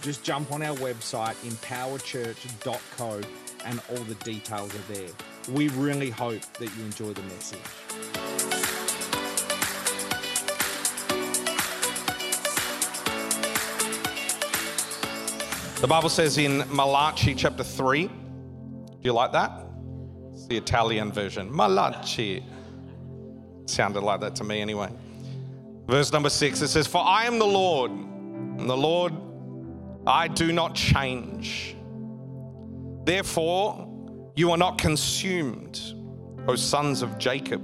just jump on our website, empowerchurch.co, and all the details are there. We really hope that you enjoy the message. The Bible says in Malachi chapter 3, do you like that? It's the Italian version. Malachi. Sounded like that to me anyway. Verse number 6, it says, For I am the Lord, and the Lord, I do not change. Therefore, you are not consumed, O sons of Jacob.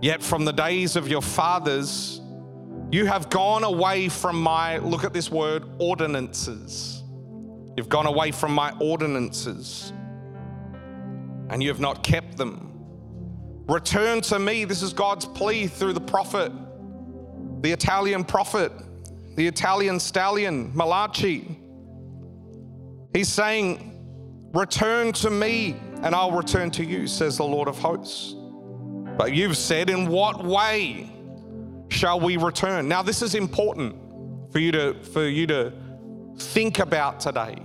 Yet from the days of your fathers, you have gone away from my, look at this word, ordinances. You've gone away from my ordinances, and you have not kept them. Return to me. This is God's plea through the prophet, the Italian prophet, the Italian stallion, Malachi. He's saying, Return to me, and I'll return to you, says the Lord of hosts. But you've said, In what way shall we return? Now, this is important for you to, for you to think about today.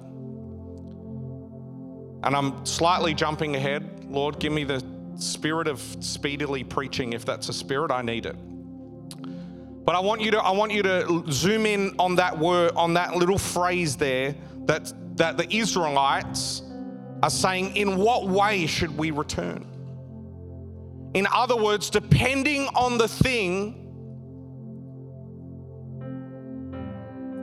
And I'm slightly jumping ahead. Lord, give me the spirit of speedily preaching. If that's a spirit, I need it. But I want you to I want you to zoom in on that word on that little phrase there that that the Israelites are saying in what way should we return? In other words, depending on the thing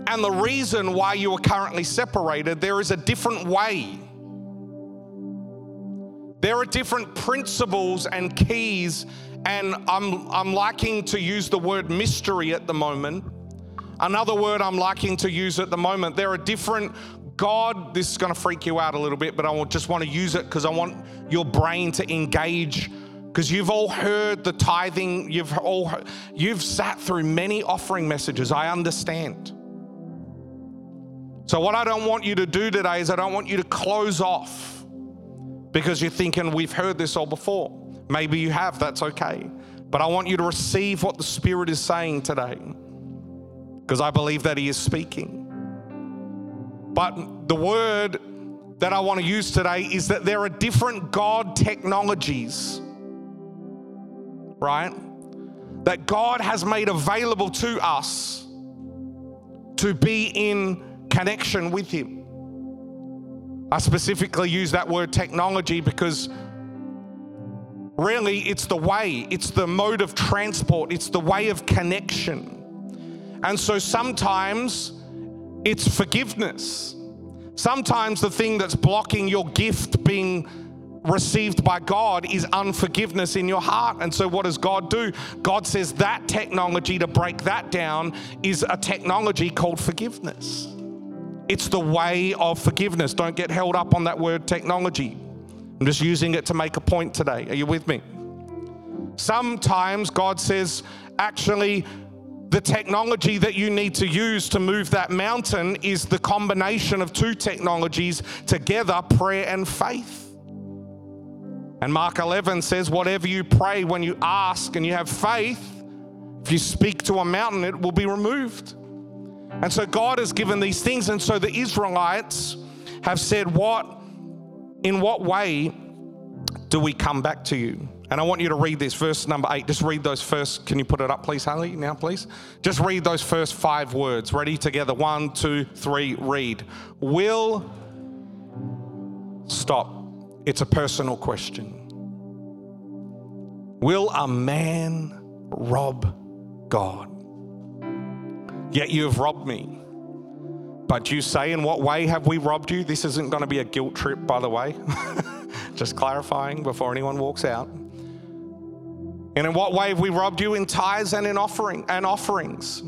and the reason why you are currently separated, there is a different way. There are different principles and keys, and I'm, I'm liking to use the word mystery at the moment. Another word I'm liking to use at the moment, there are different God, this is going to freak you out a little bit, but I just want to use it because I want your brain to engage. Because you've all heard the tithing, you've all you've sat through many offering messages. I understand. So what I don't want you to do today is I don't want you to close off because you're thinking we've heard this all before. Maybe you have, that's okay. But I want you to receive what the Spirit is saying today because I believe that He is speaking. But the word that I want to use today is that there are different God technologies, right? That God has made available to us to be in connection with Him. I specifically use that word technology because really it's the way, it's the mode of transport, it's the way of connection. And so sometimes, it's forgiveness. Sometimes the thing that's blocking your gift being received by God is unforgiveness in your heart. And so, what does God do? God says that technology to break that down is a technology called forgiveness. It's the way of forgiveness. Don't get held up on that word technology. I'm just using it to make a point today. Are you with me? Sometimes God says, actually, the technology that you need to use to move that mountain is the combination of two technologies together prayer and faith. And Mark 11 says, Whatever you pray when you ask and you have faith, if you speak to a mountain, it will be removed. And so God has given these things. And so the Israelites have said, What, in what way do we come back to you? And I want you to read this, verse number eight. Just read those first. Can you put it up, please, Haley, now, please? Just read those first five words. Ready together? One, two, three, read. Will, stop. It's a personal question. Will a man rob God? Yet you have robbed me. But you say, In what way have we robbed you? This isn't going to be a guilt trip, by the way. Just clarifying before anyone walks out. And in what way have we robbed you? In tithes and in offering and offerings.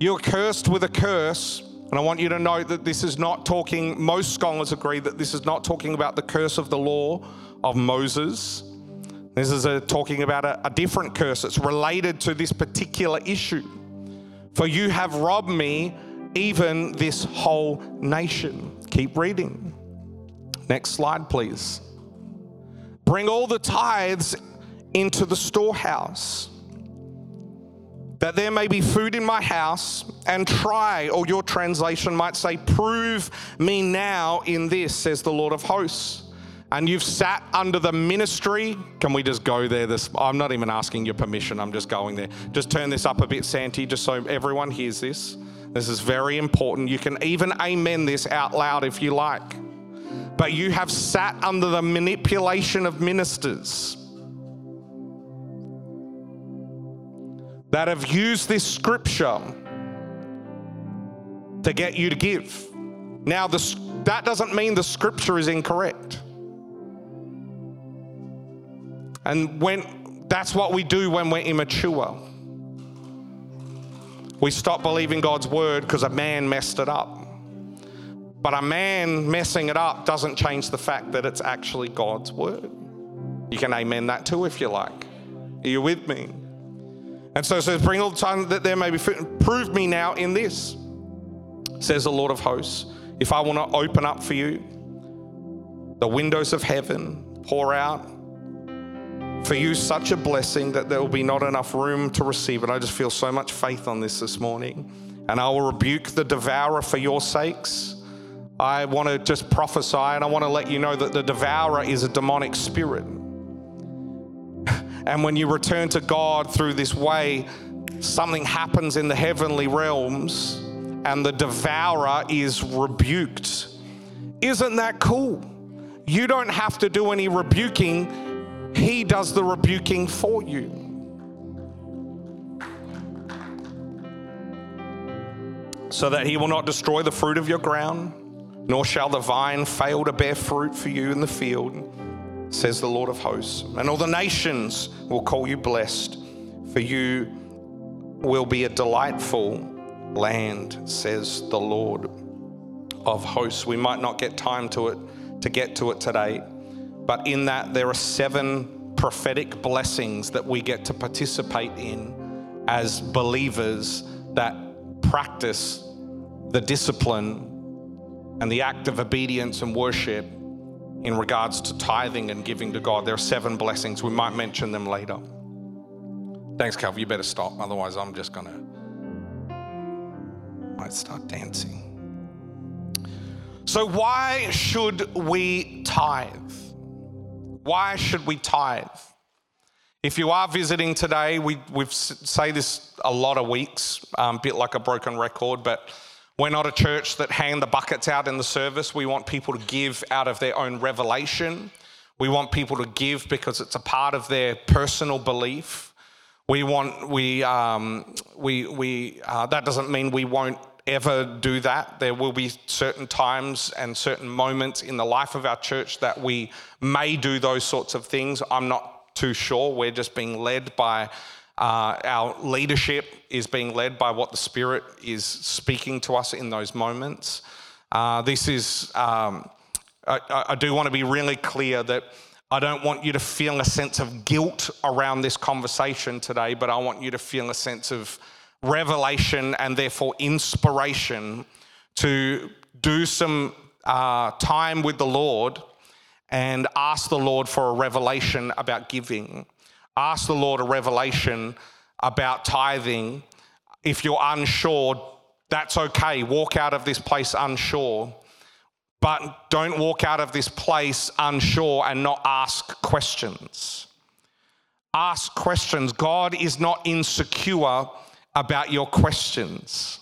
You're cursed with a curse, And I want you to know that this is not talking, most scholars agree that this is not talking about the curse of the law of Moses. This is a, talking about a, a different curse. It's related to this particular issue. For you have robbed me, even this whole nation. Keep reading. Next slide, please. Bring all the tithes into the storehouse that there may be food in my house, and try, or your translation might say, prove me now in this, says the Lord of hosts. And you've sat under the ministry. Can we just go there? This I'm not even asking your permission, I'm just going there. Just turn this up a bit, Santi, just so everyone hears this. This is very important. You can even amen this out loud if you like. But you have sat under the manipulation of ministers that have used this scripture to get you to give. Now, that doesn't mean the scripture is incorrect. And when that's what we do when we're immature. We stop believing God's word because a man messed it up. But a man messing it up doesn't change the fact that it's actually God's word. You can amen that too if you like. Are you with me? And so it says, Bring all the time that there may be. Prove me now in this, says the Lord of hosts. If I want to open up for you the windows of heaven, pour out for you such a blessing that there will be not enough room to receive it. I just feel so much faith on this this morning. And I will rebuke the devourer for your sakes. I want to just prophesy and I want to let you know that the devourer is a demonic spirit. And when you return to God through this way, something happens in the heavenly realms and the devourer is rebuked. Isn't that cool? You don't have to do any rebuking, He does the rebuking for you. So that He will not destroy the fruit of your ground, nor shall the vine fail to bear fruit for you in the field says the Lord of hosts. And all the nations will call you blessed, for you will be a delightful land, says the Lord of hosts. We might not get time to it to get to it today, but in that there are seven prophetic blessings that we get to participate in as believers that practice the discipline and the act of obedience and worship in regards to tithing and giving to God. There are seven blessings. We might mention them later. Thanks, Calvin. You better stop. Otherwise, I'm just going to might start dancing. So, why should we tithe? Why should we tithe? If you are visiting today, we we say this a lot of weeks, a um, bit like a broken record, but we're not a church that hang the buckets out in the service. We want people to give out of their own revelation. We want people to give because it's a part of their personal belief. We want we um, we we uh, that doesn't mean we won't ever do that. There will be certain times and certain moments in the life of our church that we may do those sorts of things. I'm not too sure. We're just being led by uh, our leadership is being led by what the Spirit is speaking to us in those moments. Uh, this is, um, I, I do want to be really clear that I don't want you to feel a sense of guilt around this conversation today, but I want you to feel a sense of revelation and therefore inspiration to do some uh, time with the Lord and ask the Lord for a revelation about giving ask the Lord a revelation about tithing. If you're unsure, that's okay. Walk out of this place unsure. But don't walk out of this place unsure and not ask questions. Ask questions. God is not insecure about your questions.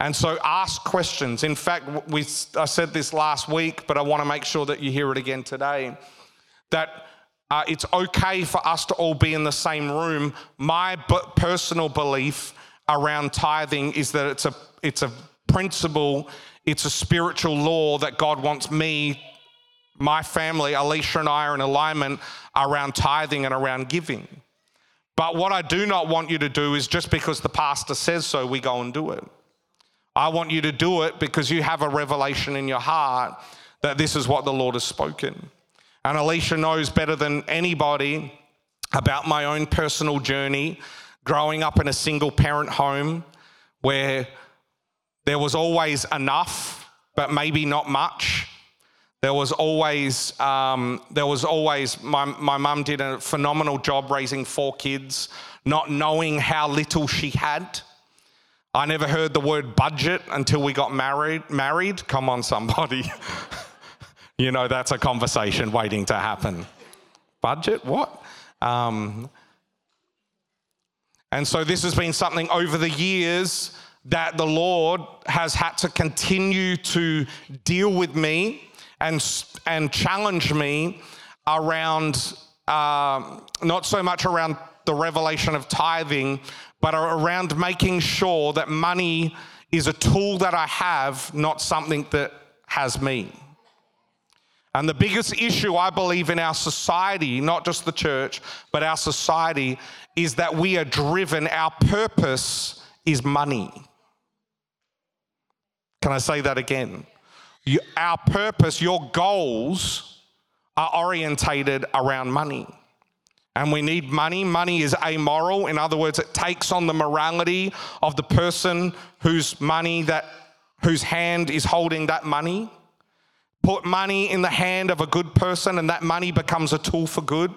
And so ask questions. In fact, we, I said this last week, but I want to make sure that you hear it again today. That uh, it's okay for us to all be in the same room. My personal belief around tithing is that it's a, it's a principle, it's a spiritual law that God wants me, my family, Alicia and I are in alignment around tithing and around giving. But what I do not want you to do is just because the pastor says so, we go and do it. I want you to do it because you have a revelation in your heart that this is what the Lord has spoken. And Alicia knows better than anybody about my own personal journey growing up in a single parent home where there was always enough, but maybe not much. There was always, um, there was always, my, mum did a phenomenal job raising four kids, not knowing how little she had. I never heard the word budget until we got married. Married? Come on, somebody. you know, that's a conversation waiting to happen. Budget? What? Um, and so this has been something over the years that the Lord has had to continue to deal with me and, and challenge me around, uh, not so much around the revelation of tithing, but around making sure that money is a tool that I have, not something that has me. And the biggest issue I believe in our society, not just the church, but our society, is that we are driven, our purpose is money. Can I say that again? You, our purpose, your goals are orientated around money. And we need money. Money is amoral. In other words, it takes on the morality of the person whose money that whose hand is holding that money. Put money in the hand of a good person and that money becomes a tool for good.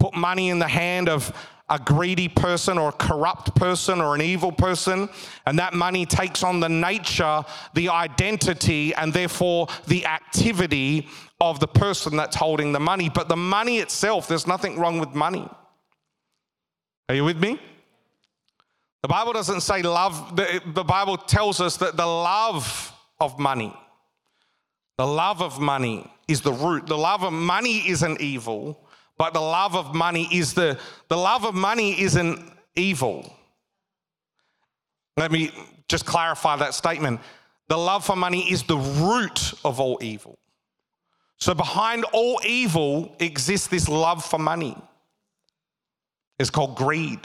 Put money in the hand of a greedy person or a corrupt person or an evil person, and that money takes on the nature, the identity, and therefore the activity of the person that's holding the money. But the money itself, there's nothing wrong with money. Are you with me? The Bible doesn't say love, the, Bible tells us that the love of money, the love of money is the root. The love of money isn't evil, but the love of money is the, the love of money isn't evil. Let me just clarify that statement. The love for money is the root of all evil. So behind all evil exists this love for money. It's called greed.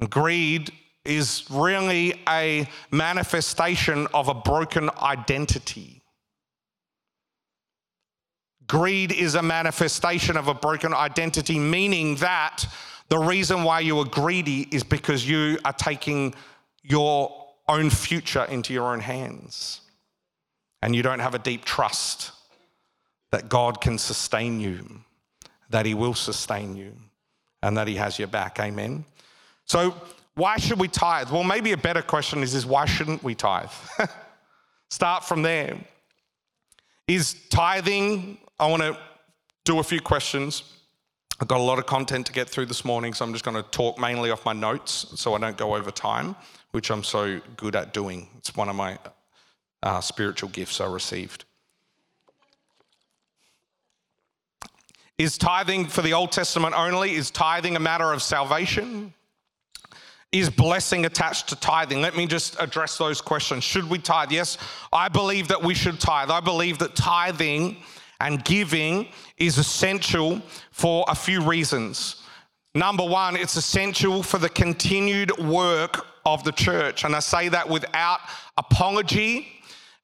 And greed is really a manifestation of a broken identity. Greed is a manifestation of a broken identity, meaning that the reason why you are greedy is because you are taking your own future into your own hands. And you don't have a deep trust that God can sustain you, that He will sustain you, and that He has your back. Amen. So, why should we tithe? Well, maybe a better question is, is why shouldn't we tithe? Start from there. Is tithing I want to do a few questions. I've got a lot of content to get through this morning, so I'm just going to talk mainly off my notes so I don't go over time, which I'm so good at doing. It's one of my uh, spiritual gifts I received. Is tithing for the Old Testament only? Is tithing a matter of salvation? Is blessing attached to tithing? Let me just address those questions. Should we tithe? Yes, I believe that we should tithe. I believe that tithing and giving is essential for a few reasons. Number one, it's essential for the continued work of the church. And I say that without apology,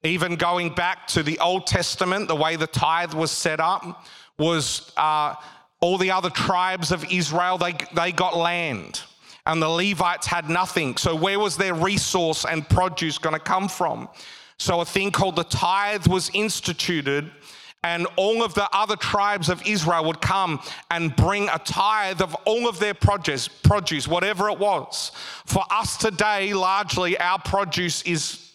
even going back to the Old Testament, the way the tithe was set up was uh, all the other tribes of Israel, they, they got land and the Levites had nothing. So, where was their resource and produce going to come from? So, a thing called the tithe was instituted and all of the other tribes of Israel would come and bring a tithe of all of their produce, produce, whatever it was. For us today, largely our produce is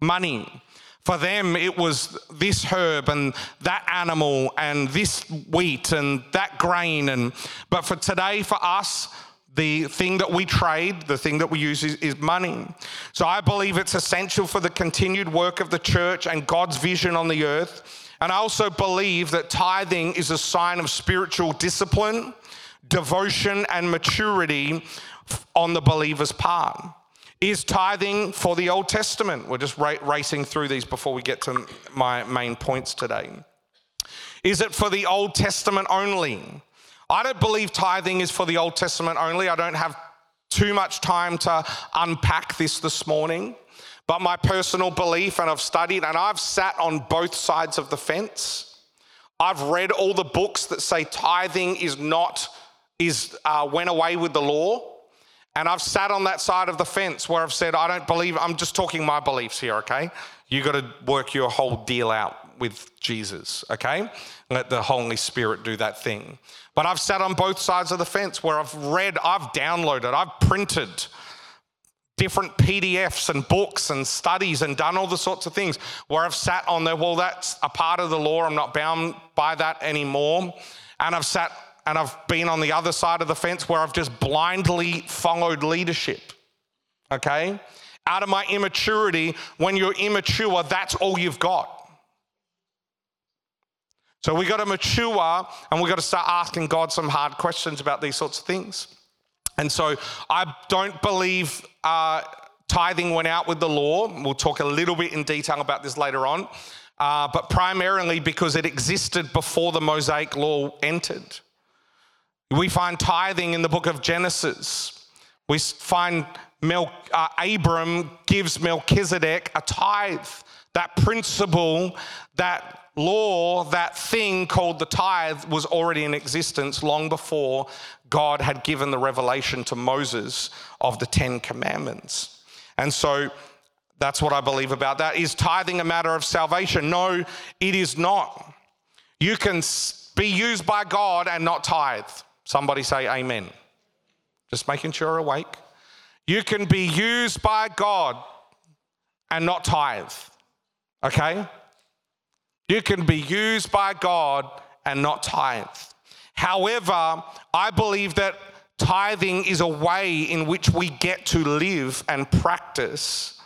money. For them, it was this herb and that animal and this wheat and that grain. And but for today, for us, the thing that we trade, the thing that we use is, is, money. So I believe it's essential for the continued work of the church and God's vision on the earth and I also believe that tithing is a sign of spiritual discipline, devotion, and maturity on the believer's part. Is tithing for the Old Testament? We're just racing through these before we get to my main points today. Is it for the Old Testament only? I don't believe tithing is for the Old Testament only. I don't have too much time to unpack this this morning. But my personal belief, and I've studied and I've sat on both sides of the fence. I've read all the books that say tithing is not, is uh, went away with the law. And I've sat on that side of the fence where I've said, I don't believe, I'm just talking my beliefs here, okay? You got to work your whole deal out with Jesus, okay? Let the Holy Spirit do that thing. But I've sat on both sides of the fence where I've read, I've downloaded, I've printed different PDFs and books and studies and done all the sorts of things where I've sat on there, well, that's a part of the law. I'm not bound by that anymore. And I've sat and I've been on the other side of the fence where I've just blindly followed leadership. Okay? Out of my immaturity, when you're immature, that's all you've got. So we got to mature and we got to start asking God some hard questions about these sorts of things. And so I don't believe uh, tithing went out with the law. We'll talk a little bit in detail about this later on. Uh, but primarily because it existed before the Mosaic law entered. We find tithing in the book of Genesis. We find Mel, uh, Abram gives Melchizedek a tithe. That principle, that law, that thing called the tithe, was already in existence long before God had given the revelation to Moses of the Ten Commandments. And so that's what I believe about that. Is tithing a matter of salvation? No, it is not. You can be used by God and not tithe. Somebody say amen. Just making sure you're awake. You can be used by God and not tithe. Okay? You can be used by God and not tithe. However, I believe that tithing is a way in which we get to live and practice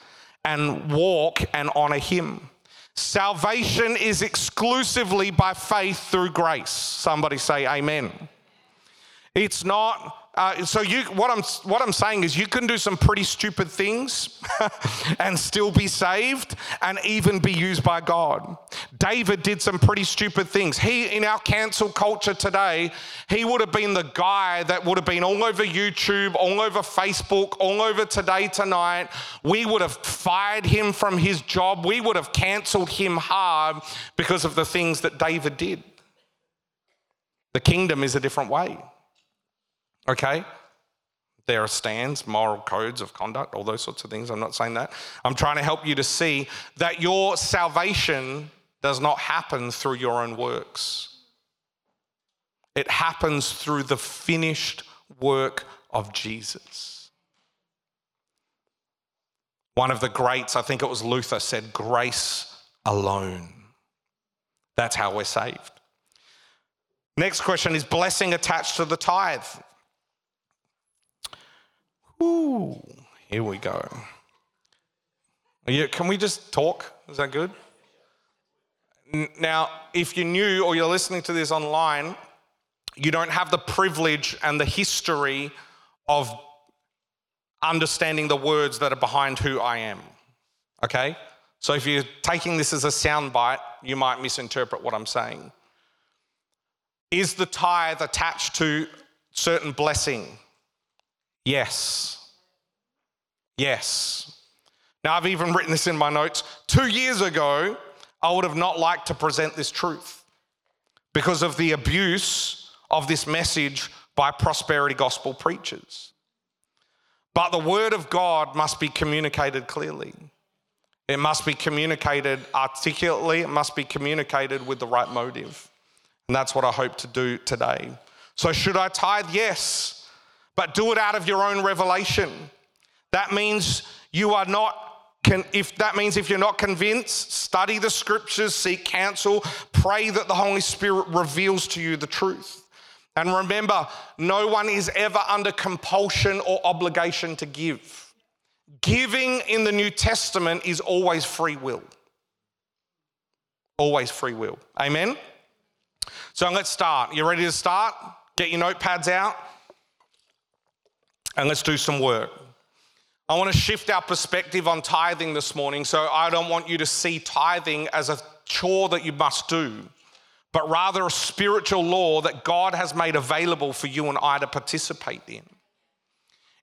and walk and honor Him. Salvation is exclusively by faith through grace. Somebody say, Amen. It's not uh, so you, what I'm what I'm saying is, you can do some pretty stupid things, and still be saved, and even be used by God. David did some pretty stupid things. He, in our cancel culture today, he would have been the guy that would have been all over YouTube, all over Facebook, all over Today Tonight. We would have fired him from his job. We would have cancelled him hard because of the things that David did. The kingdom is a different way. Okay? There are stands, moral codes of conduct, all those sorts of things. I'm not saying that. I'm trying to help you to see that your salvation does not happen through your own works. It happens through the finished work of Jesus. One of the greats, I think it was Luther, said, Grace alone. That's how we're saved. Next question is blessing attached to the tithe. Ooh, here we go. You, can we just talk? Is that good? Now, if you're new or you're listening to this online, you don't have the privilege and the history of understanding the words that are behind who I am. Okay? So if you're taking this as a soundbite, you might misinterpret what I'm saying. Is the tithe attached to certain blessing? Yes. Yes. Now, I've even written this in my notes. Two years ago, I would have not liked to present this truth because of the abuse of this message by prosperity gospel preachers. But the word of God must be communicated clearly. It must be communicated articulately. It must be communicated with the right motive. And that's what I hope to do today. So, should I tithe? Yes but do it out of your own revelation. That means you are not if that means if you're not convinced, study the scriptures, seek counsel, pray that the Holy Spirit reveals to you the truth. And remember, no one is ever under compulsion or obligation to give. Giving in the New Testament is always free will. Always free will. Amen? So let's start. You ready to start? Get your notepads out and let's do some work. I want to shift our perspective on tithing this morning. So I don't want you to see tithing as a chore that you must do, but rather a spiritual law that God has made available for you and I to participate in.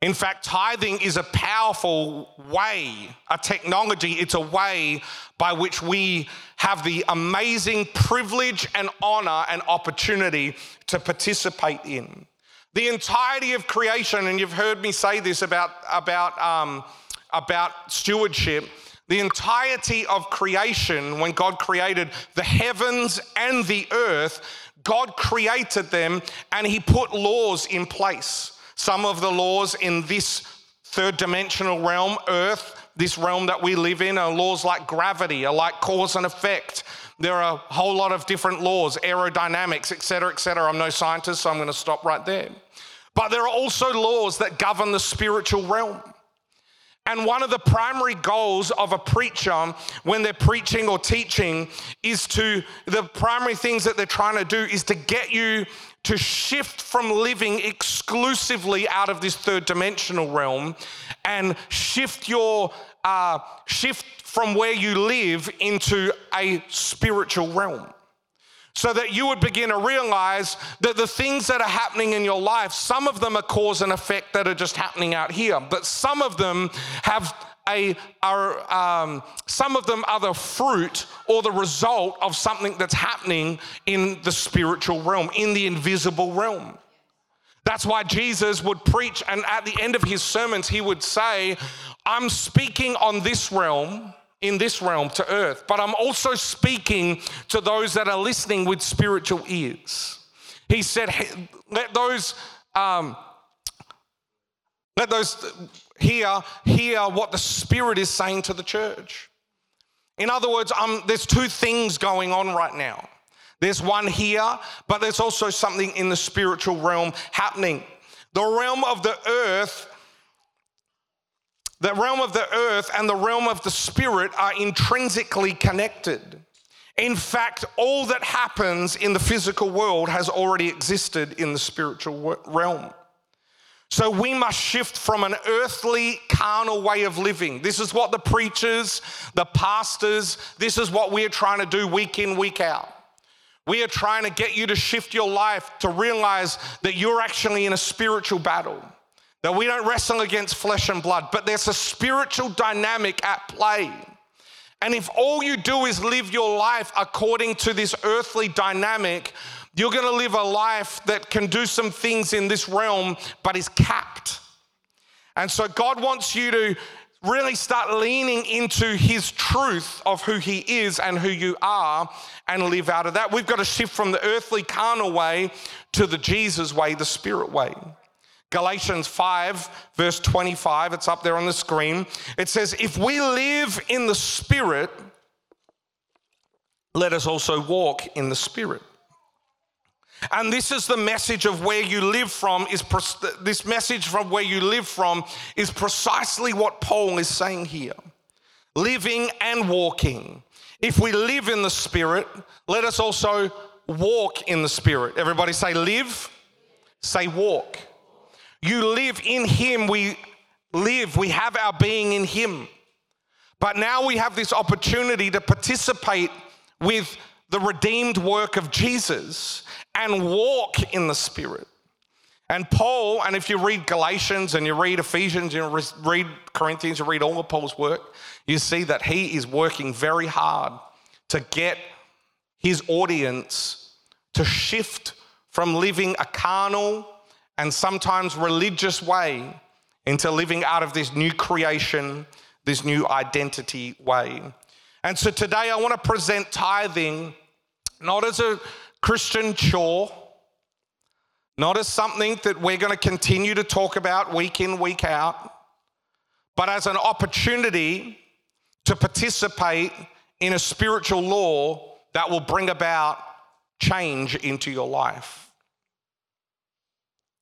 In fact, tithing is a powerful way, a technology, it's a way by which we have the amazing privilege and honor and opportunity to participate in. The entirety of creation, and you've heard me say this about, about, um, about stewardship, the entirety of creation, when God created the heavens and the earth, God created them and He put laws in place. Some of the laws in this third dimensional realm, earth, this realm that we live in, are laws like gravity, are like cause and effect. There are a whole lot of different laws, aerodynamics, etc., etc. I'm no scientist, so I'm going to stop right there. But there are also laws that govern the spiritual realm. And one of the primary goals of a preacher when they're preaching or teaching is to, the primary things that they're trying to do is to get you to shift from living exclusively out of this third dimensional realm and shift your, uh, shift from where you live into a spiritual realm so that you would begin to realize that the things that are happening in your life, some of them are cause and effect that are just happening out here, but some of them have a are um, some of them are the fruit or the result of something that's happening in the spiritual realm, in the invisible realm. That's why Jesus would preach, and at the end of his sermons, he would say, I'm speaking on this realm in this realm to earth, but I'm also speaking to those that are listening with spiritual ears. He said, let those, um, let those hear, hear what the Spirit is saying to the church. In other words, um, there's two things going on right now. There's one here, but there's also something in the spiritual realm happening. The realm of the earth the realm of the earth and the realm of the spirit are intrinsically connected. In fact, all that happens in the physical world has already existed in the spiritual realm. So we must shift from an earthly, carnal way of living. This is what the preachers, the pastors, this is what we're trying to do week in, week out. We are trying to get you to shift your life to realize that you're actually in a spiritual battle. That we don't wrestle against flesh and blood, but there's a spiritual dynamic at play. And if all you do is live your life according to this earthly dynamic, you're going to live a life that can do some things in this realm, but is capped. And so God wants you to really start leaning into his truth of who he is and who you are and live out of that. We've got to shift from the earthly carnal way to the Jesus way, the spirit way. Galatians 5, verse 25, it's up there on the screen. It says, If we live in the Spirit, let us also walk in the Spirit. And this is the message of where you live from is this message from where you live from is precisely what Paul is saying here. Living and walking. If we live in the spirit, let us also walk in the spirit. Everybody say live, say walk. You live in Him, we live, we have our being in Him. But now we have this opportunity to participate with the redeemed work of Jesus and walk in the Spirit. And Paul, and if you read Galatians and you read Ephesians, you read Corinthians, you read all of Paul's work, you see that he is working very hard to get his audience to shift from living a carnal, and sometimes religious way into living out of this new creation, this new identity way. And so today I want to present tithing not as a Christian chore, not as something that we're going to continue to talk about week in, week out, but as an opportunity to participate in a spiritual law that will bring about change into your life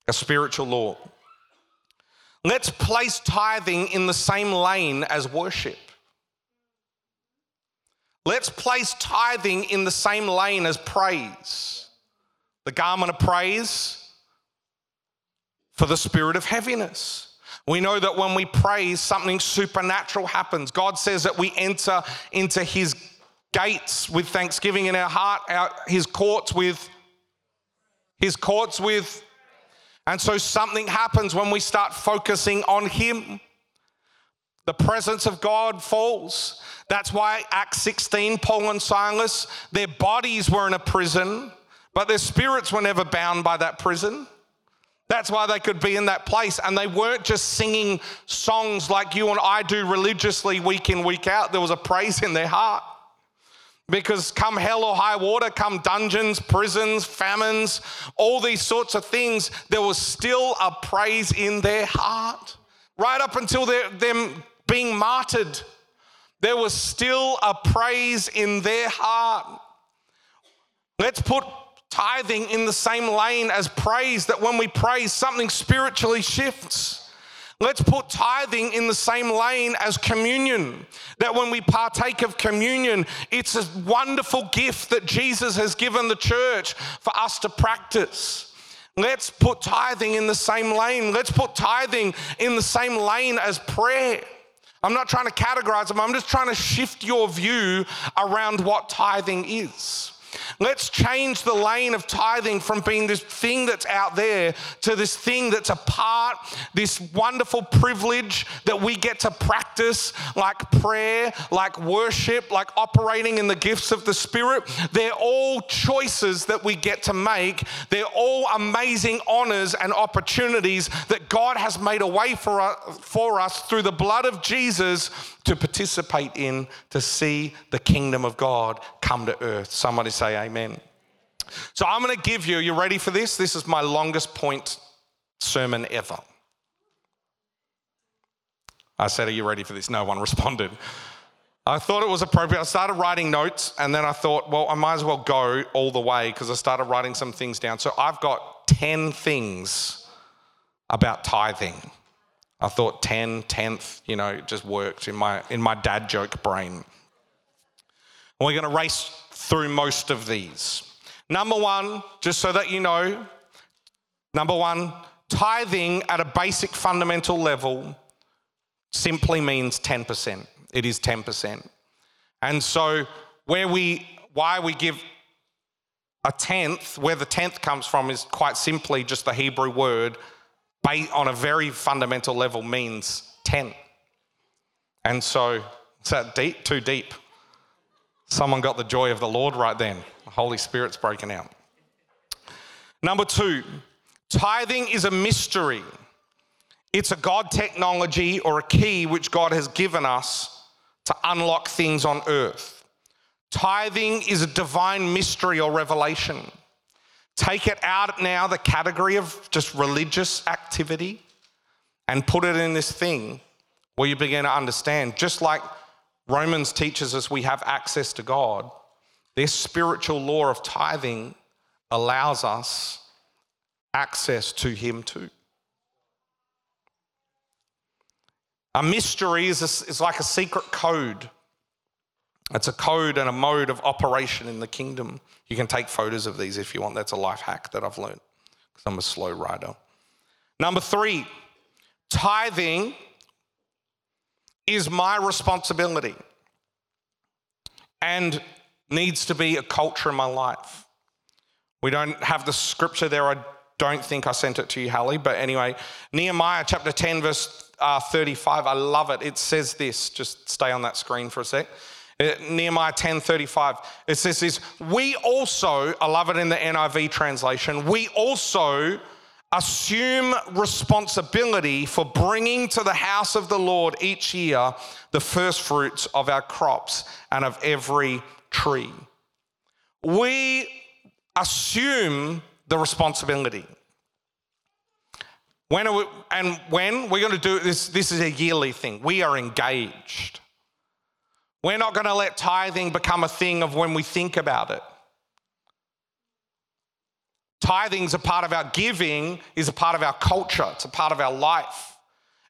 a spiritual law. Let's place tithing in the same lane as worship. Let's place tithing in the same lane as praise. The garment of praise for the spirit of heaviness. We know that when we praise, something supernatural happens. God says that we enter into his gates with thanksgiving in our heart, our, his courts with his courts with And so something happens when we start focusing on Him. The presence of God falls. That's why Acts 16, Paul and Silas, their bodies were in a prison, but their spirits were never bound by that prison. That's why they could be in that place. And they weren't just singing songs like you and I do religiously week in, week out. There was a praise in their heart. Because come hell or high water, come dungeons, prisons, famines, all these sorts of things, there was still a praise in their heart. Right up until them being martyred, there was still a praise in their heart. Let's put tithing in the same lane as praise, that when we praise, something spiritually shifts. Let's put tithing in the same lane as communion. That when we partake of communion, it's a wonderful gift that Jesus has given the church for us to practice. Let's put tithing in the same lane. Let's put tithing in the same lane as prayer. I'm not trying to categorize them, I'm just trying to shift your view around what tithing is. Let's change the lane of tithing from being this thing that's out there to this thing that's a part, this wonderful privilege that we get to practice, like prayer, like worship, like operating in the gifts of the Spirit. They're all choices that we get to make. They're all amazing honors and opportunities that God has made a way for us, for us through the blood of Jesus to participate in, to see the kingdom of God come to earth. Somebody say amen. So I'm going to give you, you ready for this? This is my longest point sermon ever. I said, Are you ready for this? No one responded. I thought it was appropriate. I started writing notes and then I thought, well, I might as well go all the way because I started writing some things down. So I've got 10 things about tithing. I thought 10, 10th, you know, it just worked in my, in my dad joke brain. We're going to race through most of these. Number one, just so that you know, number one, tithing at a basic fundamental level simply means 10%. It is 10%. And so, where we, why we give a tenth, where the tenth comes from is quite simply just the Hebrew word on a very fundamental level means 10. And so, is that deep? Too deep. Someone got the joy of the Lord right then. The Holy Spirit's broken out. Number two, tithing is a mystery. It's a God technology or a key which God has given us to unlock things on earth. Tithing is a divine mystery or revelation. Take it out now, the category of just religious activity, and put it in this thing where you begin to understand, just like Romans teaches us we have access to God, this spiritual law of tithing allows us access to Him too. A mystery is, a, is like a secret code it's a code and a mode of operation in the kingdom. You can take photos of these if you want. That's a life hack that I've learned because I'm a slow writer. Number three, tithing is my responsibility and needs to be a culture in my life. We don't have the scripture there. I don't think I sent it to you, Hallie. But anyway, Nehemiah chapter 10, verse uh, 35. I love it. It says this. Just stay on that screen for a sec. Uh, Nehemiah 10:35. It says this, we also, I love it in the NIV translation, we also assume responsibility for bringing to the house of the Lord each year the first fruits of our crops and of every tree. We assume the responsibility. When we, and when we're going to do this, this is a yearly thing. We are engaged. We're not going to let tithing become a thing of when we think about it. Tithing is a part of our giving, is a part of our culture, it's a part of our life.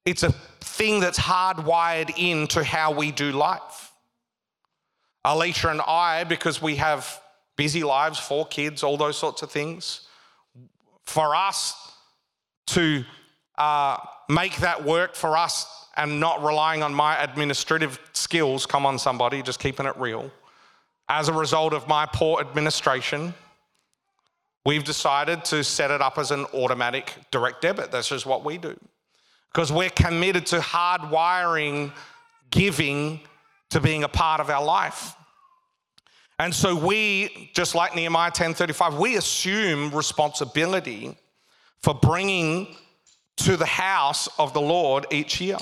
It's a thing that's hardwired into how we do life. Alicia and I, because we have busy lives, four kids, all those sorts of things, for us to uh, make that work for us and not relying on my administrative skills, come on, somebody, just keeping it real, as a result of my poor administration, we've decided to set it up as an automatic direct debit. That's just what we do. Because we're committed to hardwiring giving to being a part of our life. And so we, just like Nehemiah 10:35, we assume responsibility for bringing to the house of the Lord each year.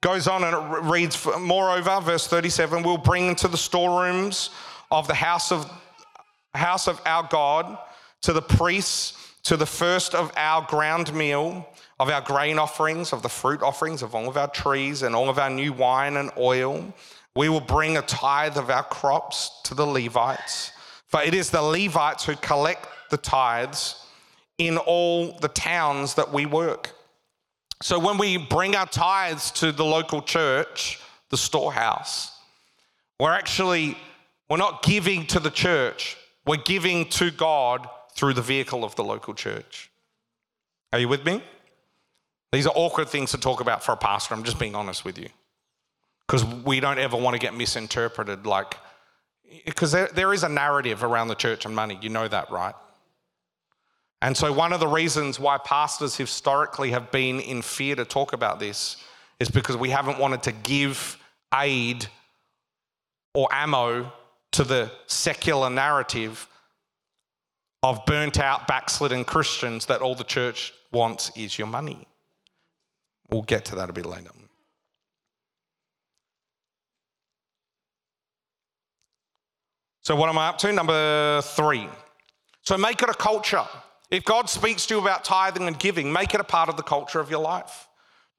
Goes on and it reads, moreover, verse 37, we'll bring into the storerooms of the house of house of our God to the priests, to the first of our ground meal, of our grain offerings, of the fruit offerings of all of our trees, and all of our new wine and oil. We will bring a tithe of our crops to the Levites. For it is the Levites who collect the tithes in all the towns that we work. So when we bring our tithes to the local church, the storehouse, we're actually we're not giving to the church, we're giving to God through the vehicle of the local church. Are you with me? These are awkward things to talk about for a pastor. I'm just being honest with you. Because we don't ever want to get misinterpreted like, because there, there is a narrative around the church and money. You know that, right? And so, one of the reasons why pastors historically have been in fear to talk about this is because we haven't wanted to give aid or ammo to the secular narrative of burnt out, backslidden Christians that all the church wants is your money. We'll get to that a bit later. So, what am I up to? Number three. So, make it a culture. If God speaks to you about tithing and giving, make it a part of the culture of your life.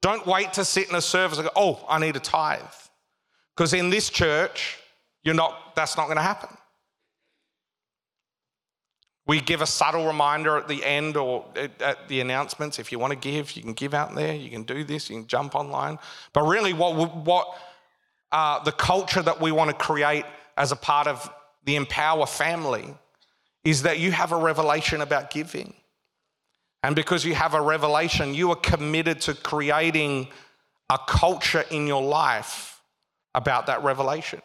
Don't wait to sit in a service and go, oh, I need a tithe. Because in this church, you're not, that's not going to happen. We give a subtle reminder at the end or at the announcements. If you want to give, you can give out there. You can do this. You can jump online. But really, what what uh, the culture that we want to create as a part of the Empower family is that you have a revelation about giving, and because you have a revelation, you are committed to creating a culture in your life about that revelation.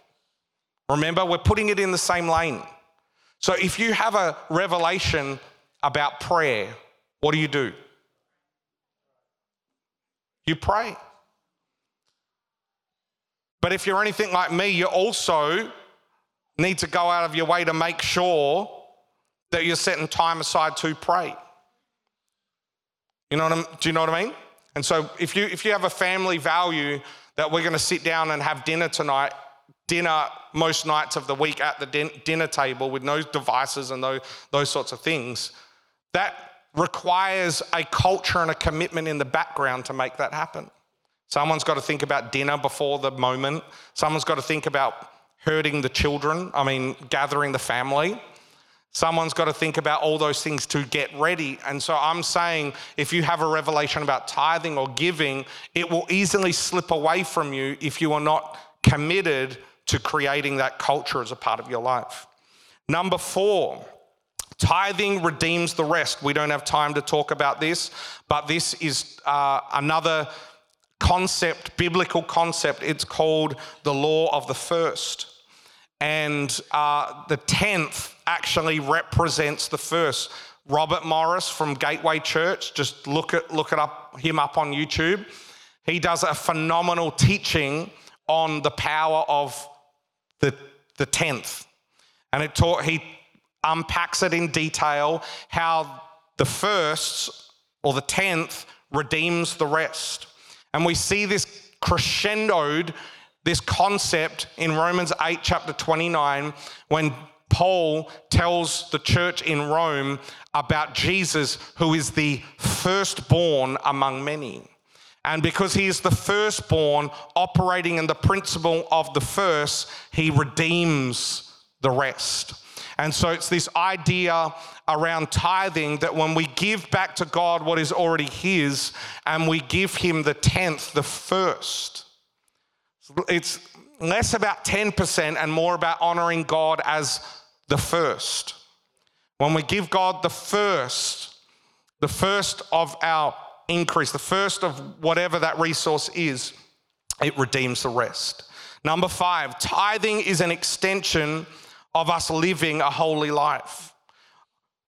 Remember, we're putting it in the same lane. So if you have a revelation about prayer, what do you do? You pray. But if you're anything like me, you also need to go out of your way to make sure that you're setting time aside to pray. You know what I'm, do you know what I mean? And so if you if you have a family value that we're going to sit down and have dinner tonight, dinner most nights of the week at the din- dinner table with no devices and those, those sorts of things, that requires a culture and a commitment in the background to make that happen. Someone's got to think about dinner before the moment. Someone's got to think about herding the children, I mean, gathering the family. Someone's got to think about all those things to get ready. And so I'm saying if you have a revelation about tithing or giving, it will easily slip away from you if you are not committed to creating that culture as a part of your life. Number four, tithing redeems the rest. We don't have time to talk about this, but this is uh, another concept, biblical concept. It's called the law of the first. And uh, the tenth actually represents the first. Robert Morris from Gateway Church, just look at look it up him up on YouTube. He does a phenomenal teaching on the power of the, the tenth. And it taught, he unpacks it in detail how the first or the tenth redeems the rest. And we see this crescendoed, this concept in Romans 8, chapter 29, when Paul tells the church in Rome about Jesus, who is the firstborn among many. And because he is the firstborn, operating in the principle of the first, he redeems the rest. And so it's this idea around tithing that when we give back to God what is already His and we give Him the tenth, the first, it's less about 10% and more about honoring God as the first. When we give God the first, the first of our increase, the first of whatever that resource is, it redeems the rest. Number five, tithing is an extension of us living a holy life.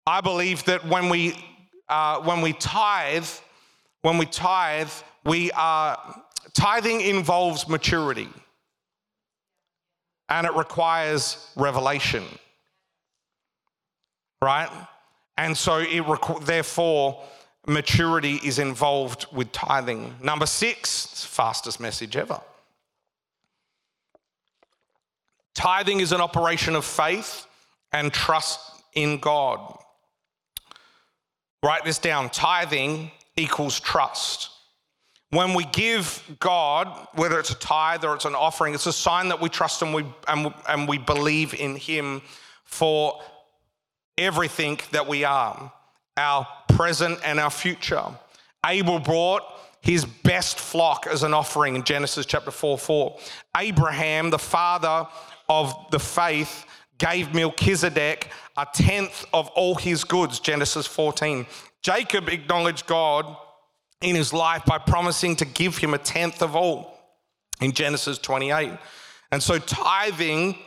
I believe that when we uh, when we tithe, when we tithe, we are tithing involves maturity, and it requires revelation, right? And so it requ- therefore maturity is involved with tithing. Number six, fastest message ever. Tithing is an operation of faith and trust in God. Write this down tithing equals trust. When we give God, whether it's a tithe or it's an offering, it's a sign that we trust and we, and, and we believe in Him for everything that we are, our present and our future. Abel brought his best flock as an offering in Genesis chapter 4 4. Abraham, the father of the faith, gave Melchizedek a tenth of all his goods, Genesis 14. Jacob acknowledged God in his life by promising to give him a tenth of all in Genesis 28. And so tithing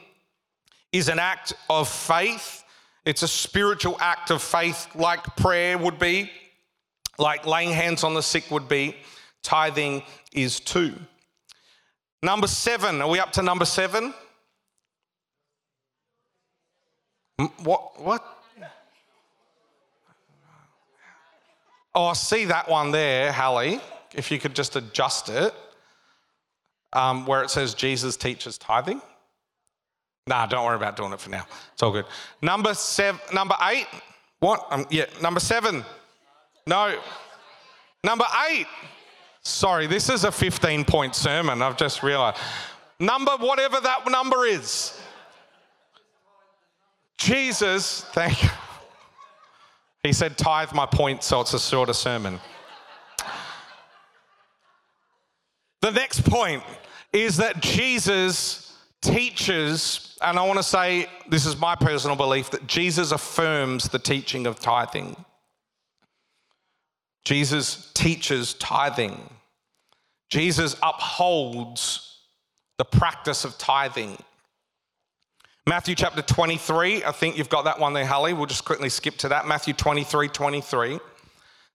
is an act of faith. It's a spiritual act of faith, like prayer would be, like laying hands on the sick would be. Tithing is too. Number seven, are we up to number seven? What? What? Oh, I see that one there, Hallie. If you could just adjust it, um, where it says Jesus teaches tithing. Nah, don't worry about doing it for now. It's all good. Number seven, number eight. What? Um, yeah, number seven. No. Number eight. Sorry, this is a 15 point sermon. I've just realized. Number, whatever that number is. Jesus, thank you. He said, tithe my point, so it's a shorter sermon. the next point is that Jesus teaches, and I want to say this is my personal belief, that Jesus affirms the teaching of tithing. Jesus teaches tithing. Jesus upholds the practice of tithing. Matthew chapter 23, I think you've got that one there, Holly. We'll just quickly skip to that. Matthew 23, 23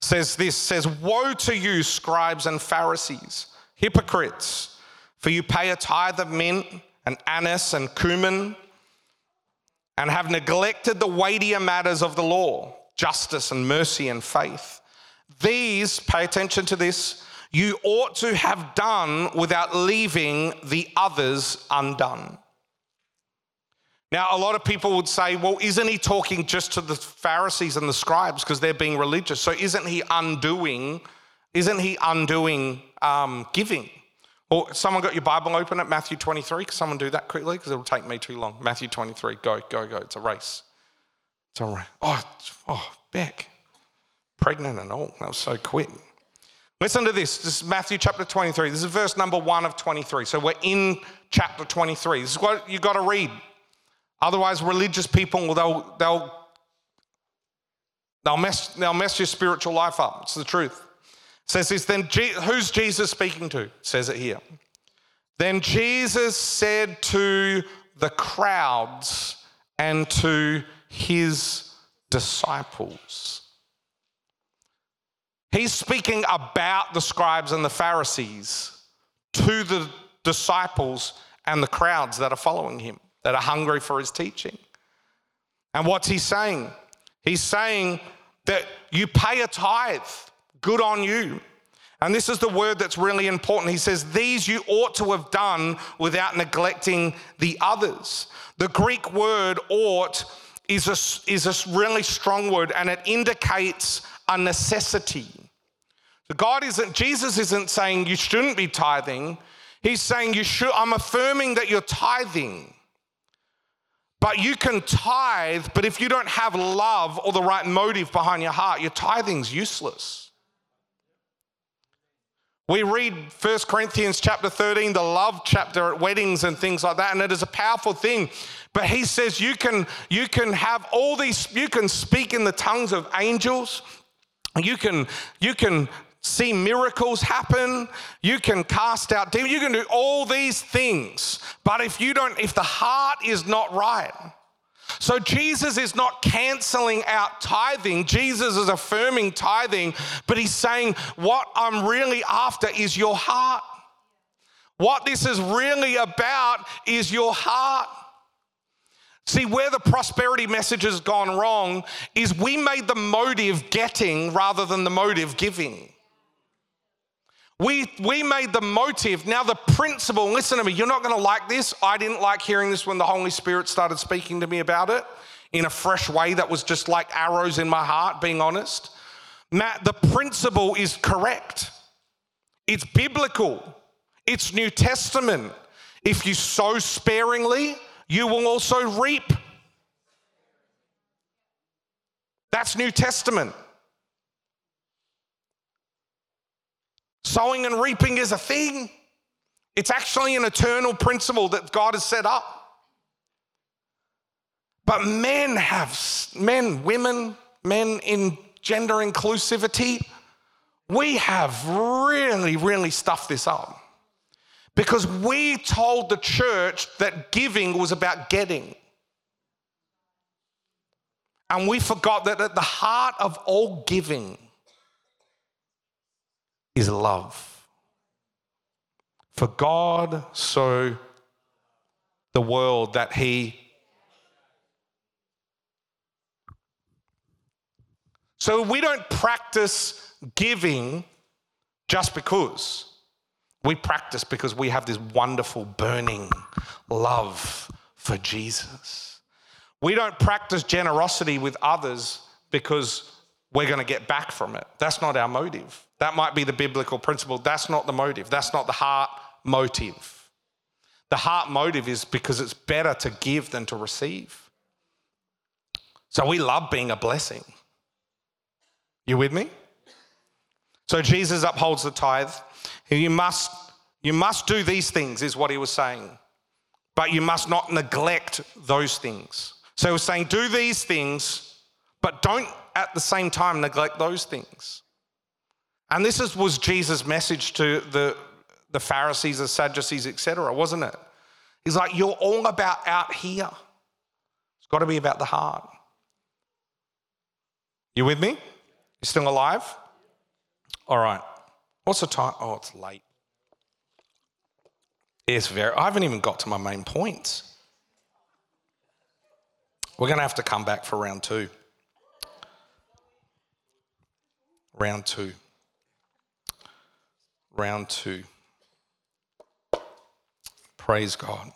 says this says, Woe to you, scribes and Pharisees, hypocrites, for you pay a tithe of mint and anise and cumin, and have neglected the weightier matters of the law, justice and mercy and faith. These, pay attention to this, you ought to have done without leaving the others undone. Now, a lot of people would say, well, isn't he talking just to the Pharisees and the scribes because they're being religious? So isn't he undoing, isn't he undoing um, giving? Or someone got your Bible open at Matthew 23? Can someone do that quickly? Because it'll take me too long. Matthew 23, go, go, go. It's a race. It's all right. Oh, oh, Beck. Pregnant and all. That was so quick. Listen to this. This is Matthew chapter 23. This is verse number one of 23. So we're in chapter 23. This is what you've got to read. Otherwise, religious people, they'll, they'll, they'll, mess, they'll mess your spiritual life up. It's the truth. Says this, then who's Jesus speaking to? Says it here. Then Jesus said to the crowds and to his disciples. He's speaking about the scribes and the Pharisees to the disciples and the crowds that are following him that are hungry for his teaching. And what's he saying? He's saying that you pay a tithe, good on you. And this is the word that's really important. He says, These you ought to have done without neglecting the others. The Greek word ought is a, is a really strong word and it indicates a necessity. So God isn't, Jesus isn't saying you shouldn't be tithing. He's saying you should, I'm affirming that you're tithing. But you can tithe, but if you don't have love or the right motive behind your heart, your tithing's useless. We read 1 Corinthians chapter 13, the love chapter at weddings and things like that, and it is a powerful thing. But he says you can, you can have all these, you can speak in the tongues of angels, you can, you can see miracles happen, you can cast out demons, you can do all these things. But if you don't, if the heart is not right, So Jesus is not canceling out tithing. Jesus is affirming tithing, but he's saying, What I'm really after is your heart. What this is really about is your heart. See, where the prosperity message has gone wrong is we made the motive getting rather than the motive giving. We, we made the motive. Now, the principle, listen to me, you're not going to like this. I didn't like hearing this when the Holy Spirit started speaking to me about it in a fresh way that was just like arrows in my heart, being honest. Matt, the principle is correct. It's biblical, it's New Testament. If you sow sparingly, you will also reap. That's New Testament. Sowing and reaping is a thing. It's actually an eternal principle that God has set up. But men have, men, women, men in gender inclusivity, we have really, really stuffed this up. Because we told the church that giving was about getting. And we forgot that at the heart of all giving is love. For God so the world that he So we don't practice giving just because. We practice because we have this wonderful burning love for Jesus. We don't practice generosity with others because we're going to get back from it. That's not our motive. That might be the biblical principle. That's not the motive. That's not the heart motive. The heart motive is because it's better to give than to receive. So we love being a blessing. You with me? So Jesus upholds the tithe. You must, you must do these things, is what he was saying. But you must not neglect those things. So he was saying, do these things, but don't at the same time neglect those things. And this is, was Jesus' message to the, the Pharisees, the Sadducees, etc., wasn't it? He's like, you're all about out here. It's got to be about the heart. You with me? You still alive? All right. What's the time? Oh, it's late. It's very, I haven't even got to my main points. We're going to have to come back for round two. Round two. Round two. Praise God.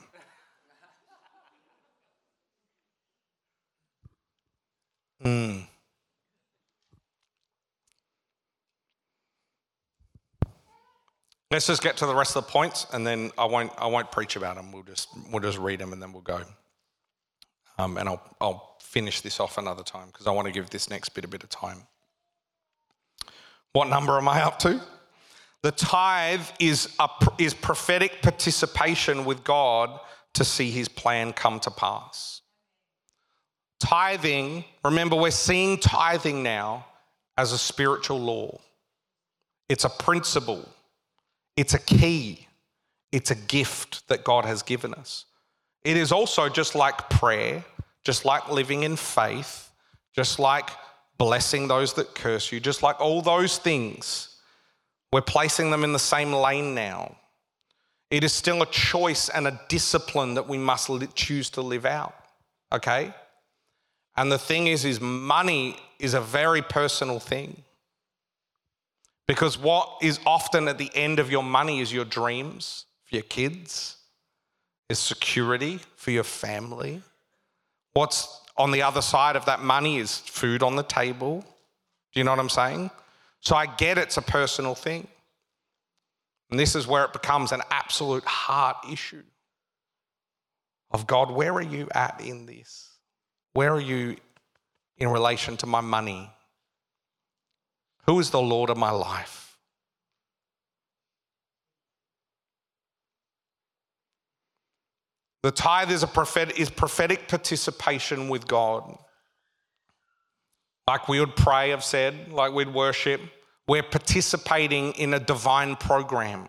Hmm. Let's just get to the rest of the points, and then I won't. I won't preach about them. We'll just we'll just read them, and then we'll go. Um, and I'll I'll finish this off another time because I want to give this next bit a bit of time. What number am I up to? The tithe is a, is prophetic participation with God to see His plan come to pass. Tithing. Remember, we're seeing tithing now as a spiritual law. It's a principle it's a key, it's a gift that God has given us. It is also just like prayer, just like living in faith, just like blessing those that curse you, just like all those things. We're placing them in the same lane now. It is still a choice and a discipline that we must choose to live out. Okay? And the thing is is money is a very personal thing. Because what is often at the end of your money is your dreams for your kids, is security for your family. What's on the other side of that money is food on the table. Do you know what I'm saying? So I get it's a personal thing. And this is where it becomes an absolute heart issue of God, where are you at in this? Where are you in relation to my money? Who is the Lord of my life? The tithe is, a prophet, is prophetic participation with God. Like we would pray, I've said, like we'd worship. We're participating in a divine program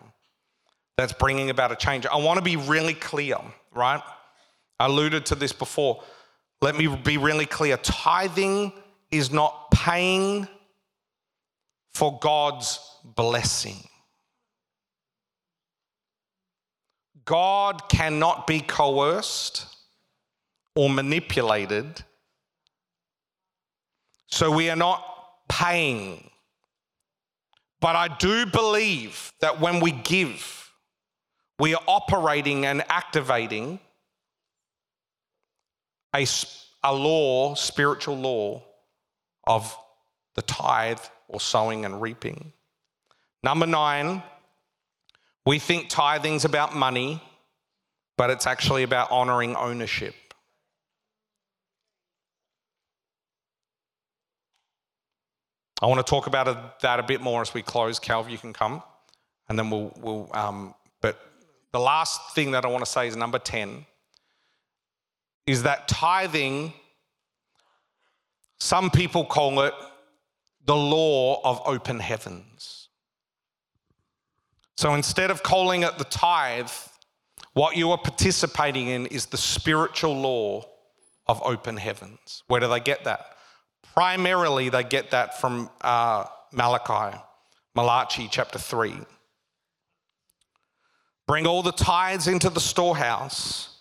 that's bringing about a change. I want to be really clear, right? I alluded to this before. let me be really clear tithing is not paying for God's blessing. God cannot be coerced or manipulated. So we are not paying. But I do believe that when we give, we are operating and activating a, a law, spiritual law of the tithe or sowing and reaping. Number nine, we think tithing's about money, but it's actually about honoring ownership. I want to talk about that a bit more as we close. Calv, you can come, and then we'll. we'll um, but the last thing that I want to say is number 10 is that tithing, some people call it the law of open heavens. So instead of calling it the tithe, what you are participating in is the spiritual law of open heavens. Where do they get that? Primarily, they get that from uh, Malachi, Malachi chapter 3. Bring all the tithes into the storehouse,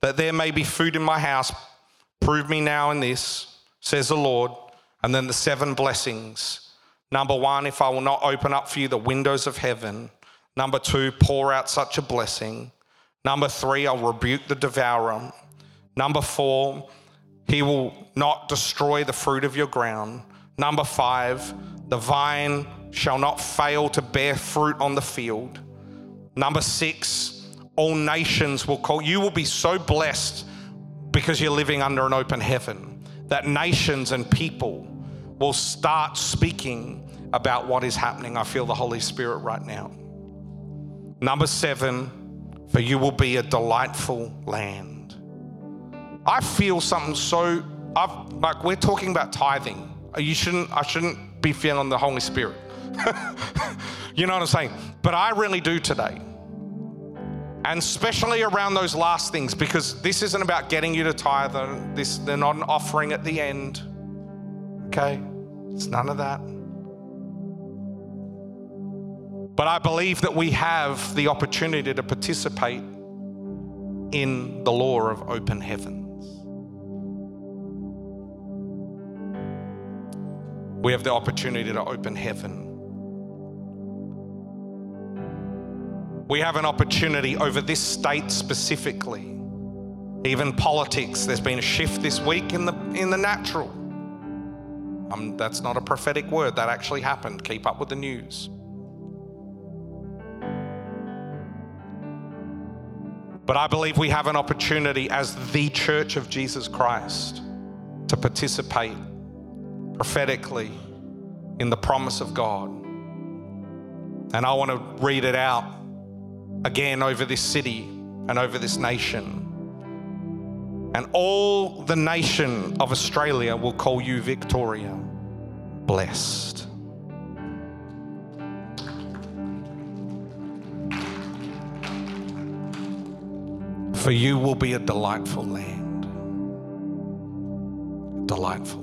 that there may be food in my house. Prove me now in this, says the Lord. And then the seven blessings. Number one, if I will not open up for you the windows of heaven. Number two, pour out such a blessing. Number three, I'll rebuke the devourer. Number four, he will not destroy the fruit of your ground. Number five, the vine shall not fail to bear fruit on the field. Number six, all nations will call. You will be so blessed because you're living under an open heaven that nations and people will start speaking about what is happening. I feel the Holy Spirit right now. Number seven, for you will be a delightful land. I feel something so I've, like we're talking about tithing. You shouldn't I shouldn't be feeling the Holy Spirit. you know what I'm saying? But I really do today. And especially around those last things, because this isn't about getting you to tithe. This they're not an offering at the end. Okay? It's none of that. But I believe that we have the opportunity to participate in the law of open heavens. We have the opportunity to open heaven. We have an opportunity over this state specifically. Even politics, there's been a shift this week in the, in the natural. Um, that's not a prophetic word, that actually happened. Keep up with the news. But I believe we have an opportunity as the church of Jesus Christ to participate prophetically in the promise of God. And I want to read it out again over this city and over this nation. And all the nation of Australia will call you Victoria blessed. For you will be a delightful land. Delightful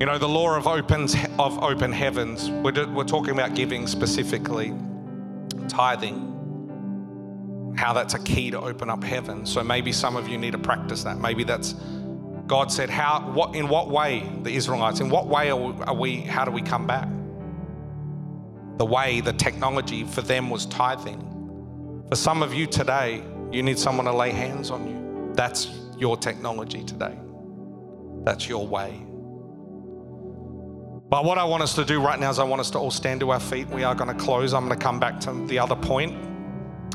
You know, the law of, opens, of open heavens, we're, we're talking about giving specifically, tithing, how that's a key to open up heaven. So maybe some of you need to practice that. Maybe that's God said, how, what, in what way, the Israelites, in what way are we, how do we come back? The way, the technology for them was tithing. For some of you today, you need someone to lay hands on you. That's your technology today. That's your way. But what I want us to do right now is I want us to all stand to our feet. We are going to close. I'm going to come back to the other point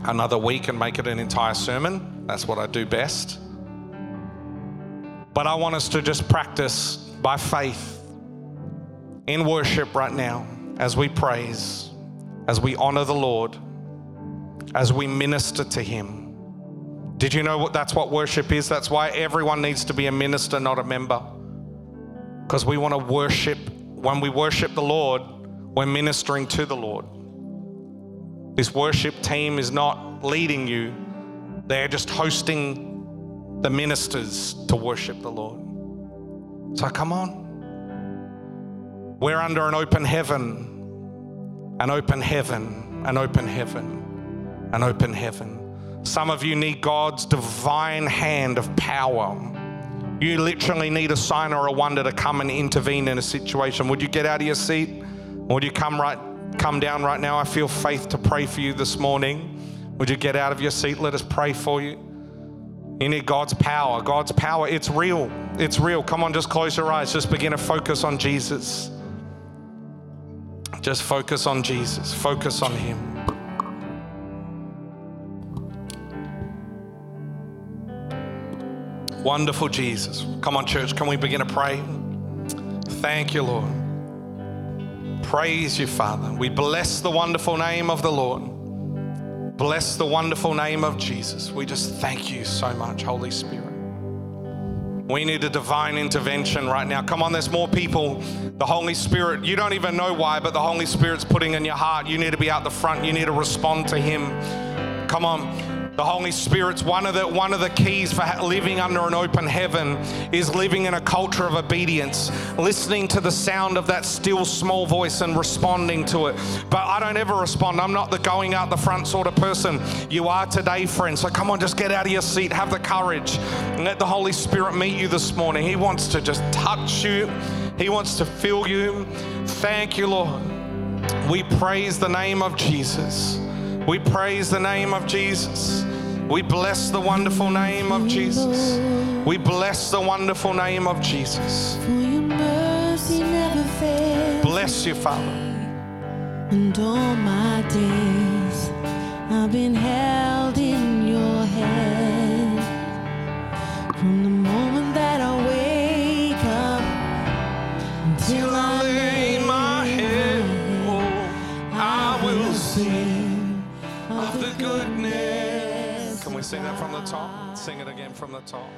another week and make it an entire sermon. That's what I do best. But I want us to just practice by faith in worship right now as we praise, as we honor the Lord, as we minister to Him. Did you know what that's what worship is? That's why everyone needs to be a minister, not a member. Because we want to worship when we worship the Lord, we're ministering to the Lord. This worship team is not leading you, They're just hosting the ministers to worship the Lord. So come on. We're under an open heaven, an open heaven, an open heaven, an open heaven. Some of you need God's divine hand of power. You literally need a sign or a wonder to come and intervene in a situation. Would you get out of your seat? Would you come right come down right now? I feel faith to pray for you this morning. Would you get out of your seat? Let us pray for you. You need God's power. God's power, it's real. It's real. Come on, just close your eyes. Just begin to focus on Jesus. Just focus on Jesus. Focus on Him. Wonderful Jesus. Come on, church. Can we begin to pray? Thank you, Lord. Praise you, Father. We bless the wonderful name of the Lord. Bless the wonderful name of Jesus. We just thank you so much, Holy Spirit. We need a divine intervention right now. Come on, there's more people. The Holy Spirit, you don't even know why, but the Holy Spirit's putting in your heart. You need to be out the front. You need to respond to Him. Come on. The Holy Spirit's one of the one of the keys for living under an open heaven is living in a culture of obedience, listening to the sound of that still small voice and responding to it. But I don't ever respond. I'm not the going out the front sort of person. You are today, friend. So come on, just get out of your seat, have the courage, and let the Holy Spirit meet you this morning. He wants to just touch you. He wants to fill you. Thank you, Lord. We praise the name of Jesus. We praise the name of Jesus. We bless the wonderful name of Jesus. We bless the wonderful name of Jesus. Bless you, Father. And all my days I've been held in your hand. From the top? Sing it again from the top.